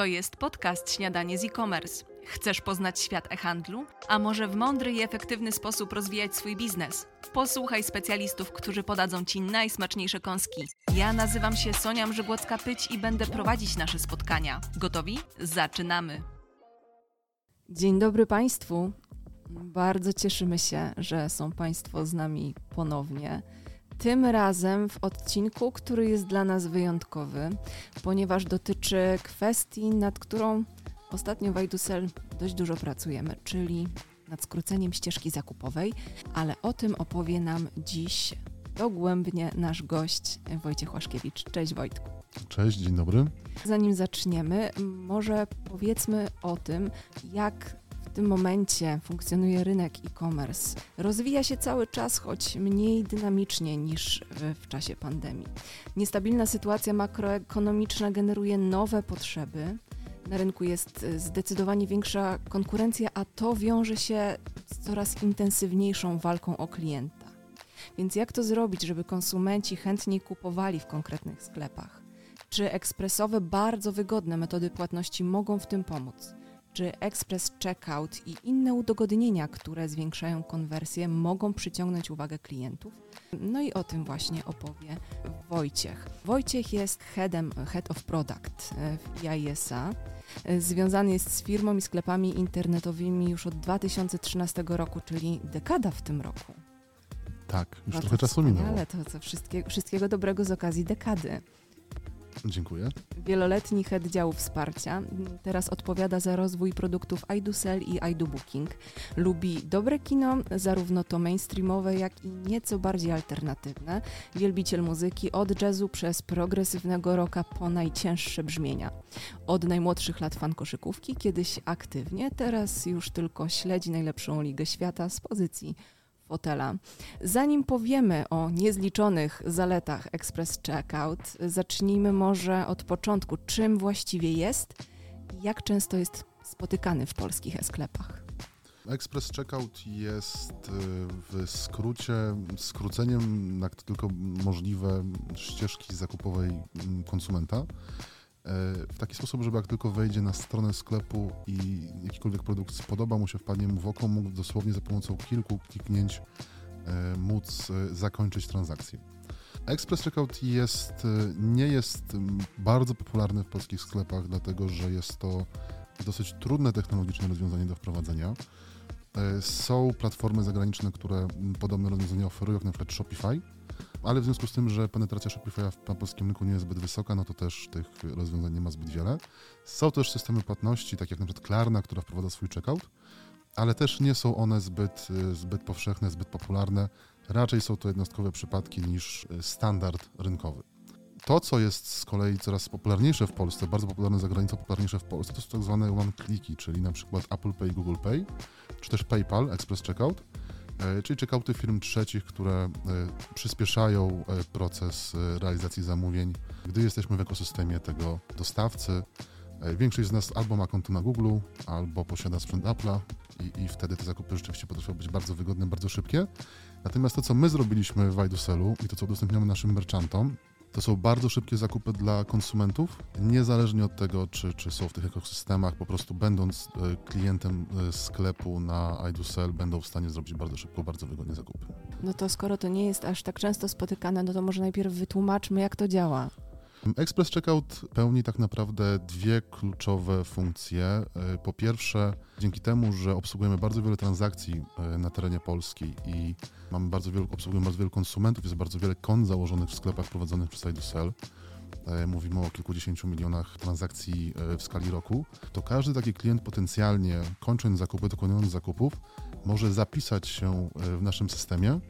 To jest podcast Śniadanie z e-commerce. Chcesz poznać świat e-handlu? A może w mądry i efektywny sposób rozwijać swój biznes? Posłuchaj specjalistów, którzy podadzą Ci najsmaczniejsze kąski. Ja nazywam się Sonia Mrzygłocka-Pyć i będę prowadzić nasze spotkania. Gotowi? Zaczynamy! Dzień dobry Państwu. Bardzo cieszymy się, że są Państwo z nami ponownie. Tym razem w odcinku, który jest dla nas wyjątkowy, ponieważ dotyczy kwestii, nad którą ostatnio w Idusel dość dużo pracujemy, czyli nad skróceniem ścieżki zakupowej, ale o tym opowie nam dziś dogłębnie nasz gość Wojciech Łaszkiewicz. Cześć Wojtku. Cześć, dzień dobry. Zanim zaczniemy, może powiedzmy o tym, jak tym momencie funkcjonuje rynek e-commerce. Rozwija się cały czas, choć mniej dynamicznie niż w czasie pandemii. Niestabilna sytuacja makroekonomiczna generuje nowe potrzeby. Na rynku jest zdecydowanie większa konkurencja, a to wiąże się z coraz intensywniejszą walką o klienta. Więc jak to zrobić, żeby konsumenci chętniej kupowali w konkretnych sklepach? Czy ekspresowe, bardzo wygodne metody płatności mogą w tym pomóc? Czy Express Checkout i inne udogodnienia, które zwiększają konwersję, mogą przyciągnąć uwagę klientów? No i o tym właśnie opowie Wojciech. Wojciech jest headem, head of product w IISA. Związany jest z firmą i sklepami internetowymi już od 2013 roku, czyli dekada w tym roku. Tak, już no trochę czasu minęło. Ale to, to wszystkie, wszystkiego dobrego z okazji dekady. Dziękuję. Wieloletni head działu wsparcia. Teraz odpowiada za rozwój produktów iDoSell i iDoBooking. Lubi dobre kino, zarówno to mainstreamowe, jak i nieco bardziej alternatywne. Wielbiciel muzyki od jazzu przez progresywnego rocka po najcięższe brzmienia. Od najmłodszych lat fan koszykówki, kiedyś aktywnie, teraz już tylko śledzi najlepszą ligę świata z pozycji fotela. Zanim powiemy o niezliczonych zaletach Express Checkout, zacznijmy może od początku. Czym właściwie jest i jak często jest spotykany w polskich sklepach? Express Checkout jest y, w skrócie skróceniem, to tylko możliwe, ścieżki zakupowej mm, konsumenta w taki sposób, żeby jak tylko wejdzie na stronę sklepu i jakikolwiek produkt spodoba mu się, wpadnie mu w oko, mógł dosłownie za pomocą kilku kliknięć e, móc e, zakończyć transakcję. Express Checkout jest, e, nie jest bardzo popularny w polskich sklepach, dlatego że jest to dosyć trudne technologiczne rozwiązanie do wprowadzenia. Są platformy zagraniczne, które podobne rozwiązania oferują, jak na przykład Shopify, ale w związku z tym, że penetracja Shopify'a na polskim rynku nie jest zbyt wysoka, no to też tych rozwiązań nie ma zbyt wiele. Są też systemy płatności, takie jak przykład Klarna, która wprowadza swój checkout, ale też nie są one zbyt, zbyt powszechne, zbyt popularne. Raczej są to jednostkowe przypadki niż standard rynkowy. To, co jest z kolei coraz popularniejsze w Polsce, bardzo popularne za granicą, popularniejsze w Polsce, to są tak zwane one-cliki, czyli na przykład Apple Pay, Google Pay, czy też PayPal, Express Checkout, czyli checkouty firm trzecich, które e, przyspieszają e, proces realizacji zamówień, gdy jesteśmy w ekosystemie tego dostawcy. Większość z nas albo ma konto na Google, albo posiada sprzęt Apple'a i, i wtedy te zakupy rzeczywiście potrafią być bardzo wygodne, bardzo szybkie. Natomiast to, co my zrobiliśmy w iDoSellu i to, co udostępniamy naszym merchantom, to są bardzo szybkie zakupy dla konsumentów, niezależnie od tego, czy, czy są w tych ekosystemach, po prostu będąc e, klientem e, sklepu na iDoSell, będą w stanie zrobić bardzo szybko, bardzo wygodnie zakupy. No to skoro to nie jest aż tak często spotykane, no to może najpierw wytłumaczmy, jak to działa. Express Checkout pełni tak naprawdę dwie kluczowe funkcje. E, po pierwsze, dzięki temu, że obsługujemy bardzo wiele transakcji e, na terenie Polski i mamy bardzo wielu, obsługujemy bardzo wielu konsumentów, jest bardzo wiele kont założonych w sklepach prowadzonych przez IDSL. E, mówimy o kilkudziesięciu milionach transakcji w skali roku, to każdy taki klient potencjalnie, kończąc zakupy, dokonując zakupów, może zapisać się w naszym systemie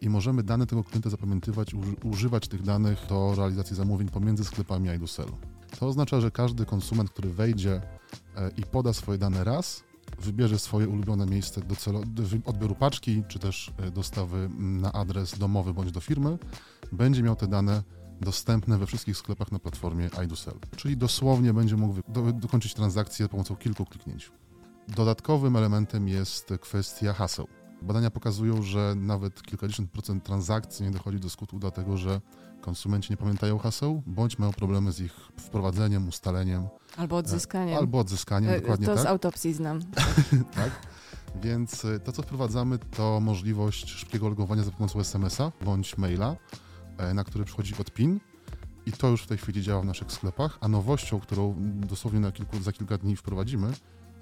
i możemy dane tego klienta zapamiętywać, używać tych danych do realizacji zamówień pomiędzy sklepami iDoSellu. To oznacza, że każdy konsument, który wejdzie e, i poda swoje dane raz, wybierze swoje ulubione miejsce do, celu, odbioru paczki, czy też e, dostawy na adres domowy bądź do firmy, będzie miał te dane dostępne we wszystkich sklepach na platformie iDoSell. Czyli dosłownie będzie mógł do, dokończyć transakcję za pomocą kilku kliknięć. Dodatkowym elementem jest kwestia haseł. Badania pokazują, że nawet kilkadziesiąt procent transakcji nie dochodzi do skutku dlatego, że konsumenci nie pamiętają haseł, bądź mają problemy z ich wprowadzeniem, ustaleniem. Albo odzyskaniem. Albo odzyskaniem, E, dokładnie To tak. z autopsji znam. tak? Więc y, to, co wprowadzamy, to możliwość szybkiego logowania za pomocą SMS-a bądź maila, e, na który przychodzi kod PIN. I to już w tej chwili działa w naszych sklepach. A nowością, którą dosłownie kilku, za kilka dni wprowadzimy,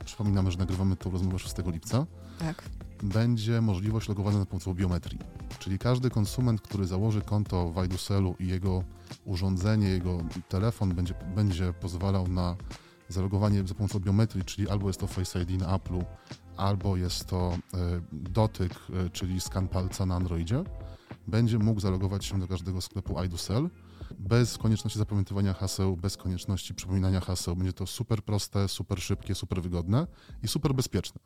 przypominamy, że nagrywamy tą rozmowę 6 lipca, Tak. Będzie możliwość logowania za pomocą biometrii. Czyli każdy konsument, który założy konto w iDuselu i jego urządzenie, jego telefon będzie, będzie pozwalał na zalogowanie za pomocą biometrii, czyli albo jest to Face ID na Apple'u, albo jest to e, dotyk, e, czyli skan palca na Androidzie, będzie mógł zalogować się do każdego sklepu iDusel bez konieczności zapamiętywania haseł, bez konieczności przypominania haseł. Będzie to super proste, super szybkie, super wygodne i super bezpieczne.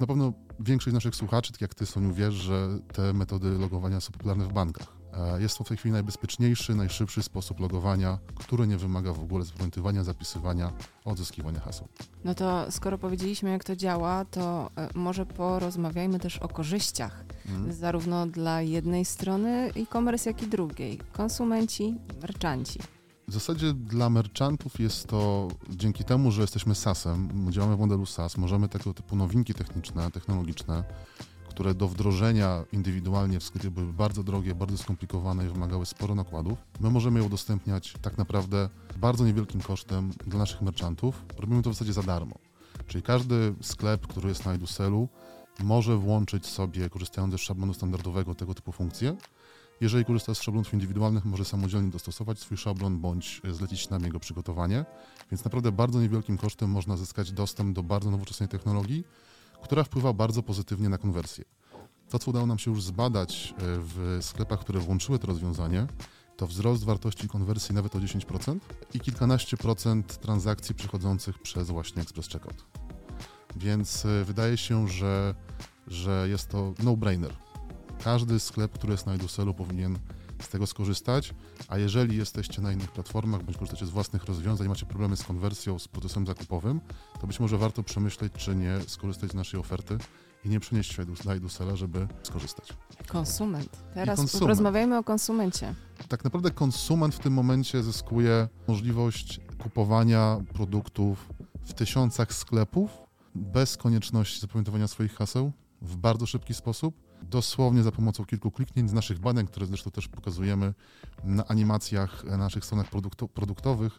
Na pewno większość naszych słuchaczy, tak jak ty, Soniu, wiesz, że te metody logowania są popularne w bankach. E, Jest to w tej chwili najbezpieczniejszy, najszybszy sposób logowania, który nie wymaga w ogóle zapamiętywania, zapisywania, odzyskiwania haseł. No to skoro powiedzieliśmy, jak to działa, to e, może porozmawiajmy też o korzyściach, Mhm. zarówno dla jednej strony e-commerce, jak i drugiej. Konsumenci, merchanci. W zasadzie dla merchantów jest to dzięki temu, że jesteśmy SaaS-em, działamy w modelu SaaS, możemy tego typu nowinki techniczne, technologiczne, które do wdrożenia indywidualnie w sklepie były bardzo drogie, bardzo skomplikowane i wymagały sporo nakładów, my możemy je udostępniać tak naprawdę bardzo niewielkim kosztem dla naszych merchantów. Robimy to w zasadzie za darmo. Czyli każdy sklep, który jest na Eduselu, może włączyć sobie, korzystając ze szablonu standardowego, tego typu funkcje. Jeżeli korzysta z szablonów indywidualnych, może samodzielnie dostosować swój szablon bądź e, zlecić nam jego przygotowanie. Więc naprawdę bardzo niewielkim kosztem można zyskać dostęp do bardzo nowoczesnej technologii, która wpływa bardzo pozytywnie na konwersję. To, co udało nam się już zbadać e, w sklepach, które włączyły to rozwiązanie, to wzrost wartości konwersji nawet o 10% i kilkanaście procent transakcji przechodzących przez właśnie Express Checkout. Więc e, wydaje się, że, że jest to no-brainer. Każdy sklep, który jest na Eduselu powinien z tego skorzystać, a jeżeli jesteście na innych platformach bądź korzystacie z własnych rozwiązań, macie problemy z konwersją, z procesem zakupowym, to być może warto przemyśleć, czy nie skorzystać z naszej oferty i nie przynieść się do Edusela, żeby skorzystać. Konsument. Teraz konsument. rozmawiajmy o konsumencie. Tak naprawdę konsument w tym momencie zyskuje możliwość kupowania produktów w tysiącach sklepów bez konieczności zapamiętywania swoich haseł w bardzo szybki sposób. Dosłownie za pomocą kilku kliknięć z naszych badań, które zresztą też pokazujemy na animacjach na naszych stronach produkto- produktowych.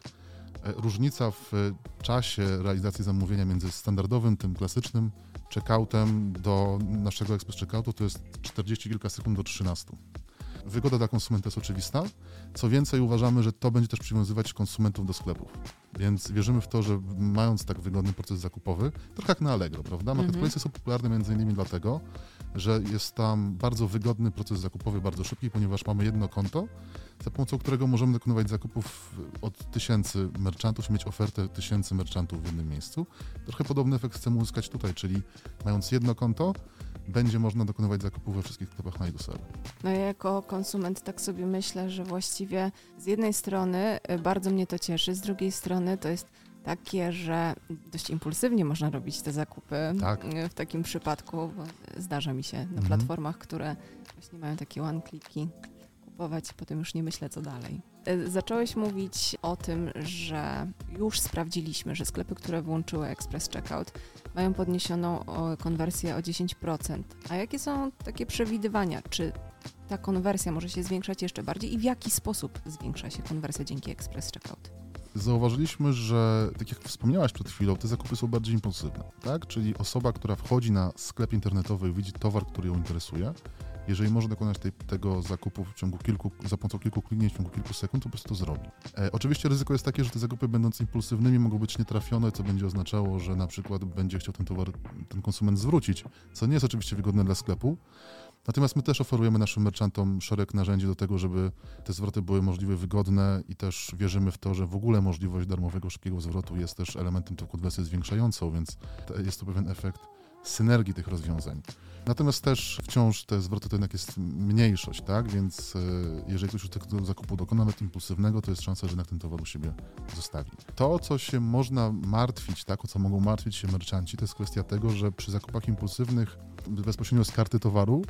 E, Różnica w e, czasie realizacji zamówienia między standardowym, tym klasycznym checkoutem do naszego express checkoutu to jest 40 kilka sekund do 13. Wygoda dla konsumenta jest oczywista. Co więcej, uważamy, że to będzie też przywiązywać konsumentów do sklepów. Więc wierzymy w to, że mając tak wygodny proces zakupowy, trochę jak na Allegro, prawda? Mhm. Marketplace są popularne między innymi dlatego, że jest tam bardzo wygodny proces zakupowy, bardzo szybki, ponieważ mamy jedno konto, za pomocą którego możemy dokonywać zakupów od tysięcy merchantów mieć ofertę tysięcy merchantów w jednym miejscu. Trochę podobny efekt chcemy uzyskać tutaj, czyli mając jedno konto, będzie można dokonywać zakupów we wszystkich sklepach na Edusel. No ja jako konsument tak sobie myślę, że właściwie z jednej strony y, bardzo mnie to cieszy, z drugiej strony to jest takie, że dość impulsywnie można robić te zakupy Tak. y, w takim przypadku, bo zdarza mi się na Mhm. platformach, które właśnie mają takie one-kliki kupować, potem już nie myślę co dalej. Y, Zacząłeś mówić o tym, że już sprawdziliśmy, że sklepy, które włączyły Express Checkout mają podniesioną konwersję o 10%. A jakie są takie przewidywania? Czy ta konwersja może się zwiększać jeszcze bardziej i w jaki sposób zwiększa się konwersja dzięki Express Checkout? Zauważyliśmy, że tak jak wspomniałaś przed chwilą, te zakupy są bardziej impulsywne, tak? Czyli osoba, która wchodzi na sklep internetowy i widzi towar, który ją interesuje, jeżeli może dokonać tej, tego zakupu w ciągu kilku, za pomocą kilku kliknięć w ciągu kilku sekund, to po prostu to zrobi. E, oczywiście ryzyko jest takie, że te zakupy będąc impulsywnymi mogą być nietrafione, co będzie oznaczało, że na przykład będzie chciał ten towar, ten konsument zwrócić, co nie jest oczywiście wygodne dla sklepu. Natomiast my też oferujemy naszym merchantom szereg narzędzi do tego, żeby te zwroty były możliwe, wygodne i też wierzymy w to, że w ogóle możliwość darmowego, szybkiego zwrotu jest też elementem tej konwersji zwiększającą, więc jest to pewien efekt synergii tych rozwiązań. Natomiast też wciąż te zwroty to jednak jest mniejszość, tak? Więc e, jeżeli ktoś już tego zakupu dokona nawet impulsywnego, to jest szansa, że jednak ten towar u siebie zostawi. To, co się można martwić, tak? O co mogą martwić się merchanci, to jest kwestia tego, że przy zakupach impulsywnych bezpośrednio z karty towaru,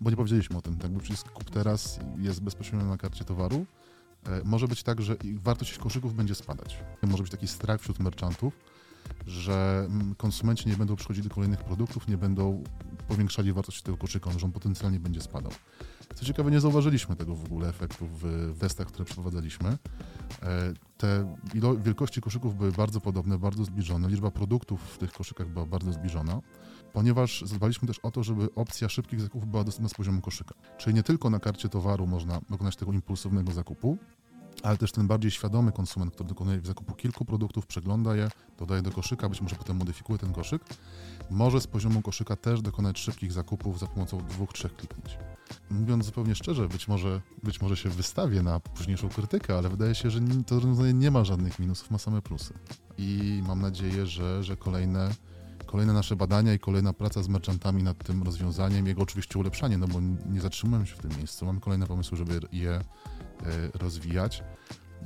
bo nie powiedzieliśmy o tym, tak? Bo przycisk kup teraz jest bezpośrednio na karcie towaru, e, może być tak, że wartość koszyków będzie spadać. Może być taki strach wśród merchantów, że mm, konsumenci nie będą przychodzili do kolejnych produktów, nie będą powiększali wartości tego koszyka, że on potencjalnie będzie spadał. Co ciekawe, nie zauważyliśmy tego w ogóle efektu w testach, które przeprowadzaliśmy. E, te wielkości koszyków były bardzo podobne, bardzo zbliżone. Liczba produktów w tych koszykach była bardzo zbliżona, ponieważ zadbaliśmy też o to, żeby opcja szybkich zakupów była dostępna z poziomu koszyka. Czyli nie tylko na karcie towaru można dokonać tego impulsywnego zakupu, ale też ten bardziej świadomy konsument, który dokonuje zakupu kilku produktów, przegląda je, dodaje do koszyka, być może potem modyfikuje ten koszyk, może z poziomu koszyka też dokonać szybkich zakupów za pomocą dwóch, trzech kliknięć. Mówiąc zupełnie szczerze, być może, być może się wystawię na późniejszą krytykę, ale wydaje się, że to rozwiązanie nie ma żadnych minusów, ma same plusy. I mam nadzieję, że, że kolejne kolejne nasze badania i kolejna praca z merchantami nad tym rozwiązaniem, jego oczywiście ulepszanie, no bo nie zatrzymujemy się w tym miejscu. Mamy kolejne pomysły, żeby je E, rozwijać,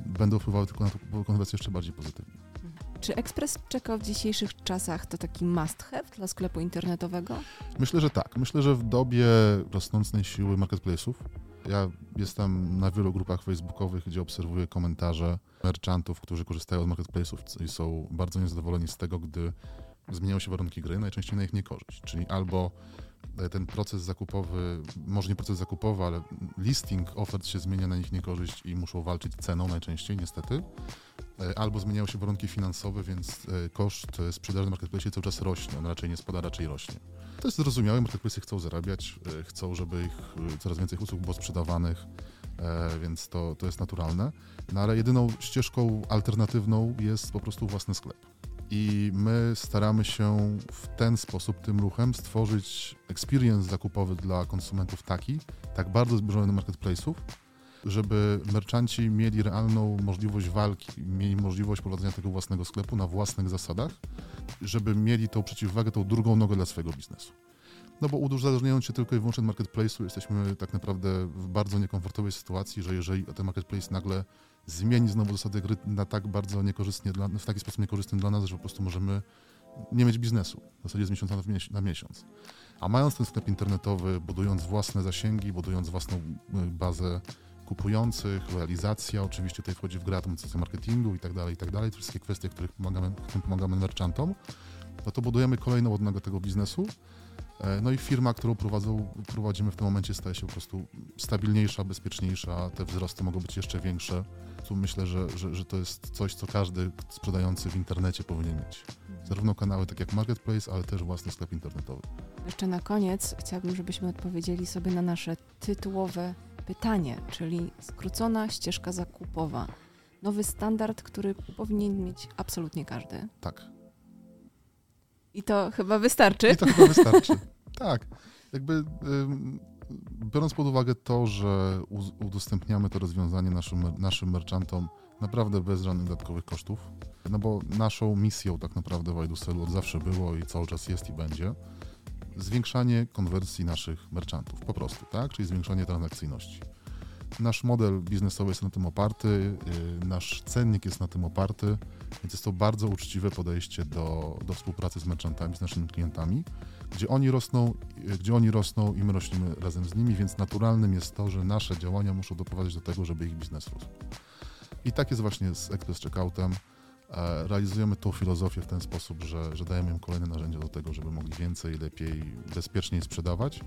będą wpływały tylko na tą konwersję jeszcze bardziej pozytywnie. Czy Express czeka w dzisiejszych czasach to taki must have dla sklepu internetowego? Myślę, że tak. Myślę, że w dobie rosnącej siły marketplace'ów, ja jestem na wielu grupach facebookowych, gdzie obserwuję komentarze merchantów, którzy korzystają z marketplace'ów i są bardzo niezadowoleni z tego, gdy zmieniają się warunki gry, najczęściej na ich niekorzyść. Czyli albo E, ten proces zakupowy, może nie proces zakupowy, ale listing ofert się zmienia na nich niekorzyść i muszą walczyć ceną najczęściej, niestety. E, albo zmieniają się warunki finansowe, więc e, koszt sprzedaży na marketplace cały czas rośnie. On raczej nie spada, raczej rośnie. To jest zrozumiałe, marketplace chcą zarabiać, chcą, żeby ich coraz więcej usług było sprzedawanych, więc to, to jest naturalne. No ale jedyną ścieżką alternatywną jest po prostu własny sklep. I my staramy się w ten sposób, tym ruchem, stworzyć experience zakupowy dla konsumentów taki, tak bardzo zbliżony do marketplace'ów, żeby merchanci mieli realną możliwość walki, mieli możliwość prowadzenia tego własnego sklepu na własnych zasadach, żeby mieli tą przeciwwagę, tą drugą nogę dla swojego biznesu. No bo uzależniając się tylko i wyłącznie od marketplace'u, jesteśmy tak naprawdę w bardzo niekomfortowej sytuacji, że jeżeli ten marketplace nagle zmieni znowu zasady gry na tak bardzo niekorzystnie, dla, w taki sposób niekorzystny dla nas, że po prostu możemy nie mieć biznesu w zasadzie z miesiąca na miesiąc. A mając ten sklep internetowy, budując własne zasięgi, budując własną y, bazę kupujących, realizacja, oczywiście tutaj wchodzi w grę automatyzacja marketingu i tak dalej, i tak dalej, wszystkie kwestie, których pomagamy, którym pomagamy merchantom, no to budujemy kolejną odnogę tego biznesu, no i firma, którą prowadzą, prowadzimy w tym momencie staje się po prostu stabilniejsza, bezpieczniejsza, te wzrosty mogą być jeszcze większe. Tu myślę, że, że, że to jest coś, co każdy sprzedający w internecie powinien mieć. Zarówno kanały tak jak Marketplace, ale też własny sklep internetowy. Jeszcze na koniec chciałabym, żebyśmy odpowiedzieli sobie na nasze tytułowe pytanie, czyli skrócona ścieżka zakupowa. Nowy standard, który powinien mieć absolutnie każdy. Tak. I to chyba wystarczy. I to chyba wystarczy. tak. Jakby biorąc pod uwagę to, że udostępniamy to rozwiązanie naszym, naszym merchantom naprawdę bez żadnych dodatkowych kosztów, no bo naszą misją tak naprawdę w iDuselu od zawsze było i cały czas jest i będzie zwiększanie konwersji naszych merchantów, po prostu, tak? Czyli zwiększanie transakcyjności. Nasz model biznesowy jest na tym oparty, y, nasz cennik jest na tym oparty, więc jest to bardzo uczciwe podejście do, do współpracy z merchantami, z naszymi klientami, gdzie oni, rosną, y, gdzie oni rosną i my rośniemy razem z nimi, więc naturalnym jest to, że nasze działania muszą doprowadzić do tego, żeby ich biznes rósł. I tak jest właśnie z Express Checkoutem. Realizujemy tą filozofię w ten sposób, że, że dajemy im kolejne narzędzia do tego, żeby mogli więcej, lepiej, bezpieczniej sprzedawać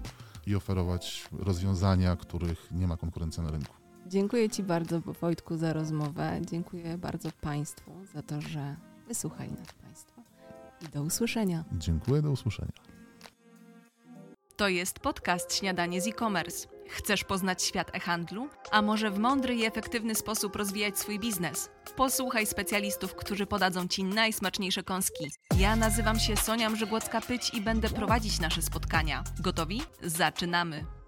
i oferować rozwiązania, których nie ma konkurencji na rynku. Dziękuję Ci bardzo, Wojtku, za rozmowę. Dziękuję bardzo Państwu za to, że wysłuchali nas Państwo. I do usłyszenia. Dziękuję, do usłyszenia. To jest podcast Śniadanie z e-commerce. Chcesz poznać świat e-handlu? A może w mądry i efektywny sposób rozwijać swój biznes? Posłuchaj specjalistów, którzy podadzą Ci najsmaczniejsze kąski. Ja nazywam się Sonia Mrzygłocka-Pyć i będę prowadzić nasze spotkania. Gotowi? Zaczynamy!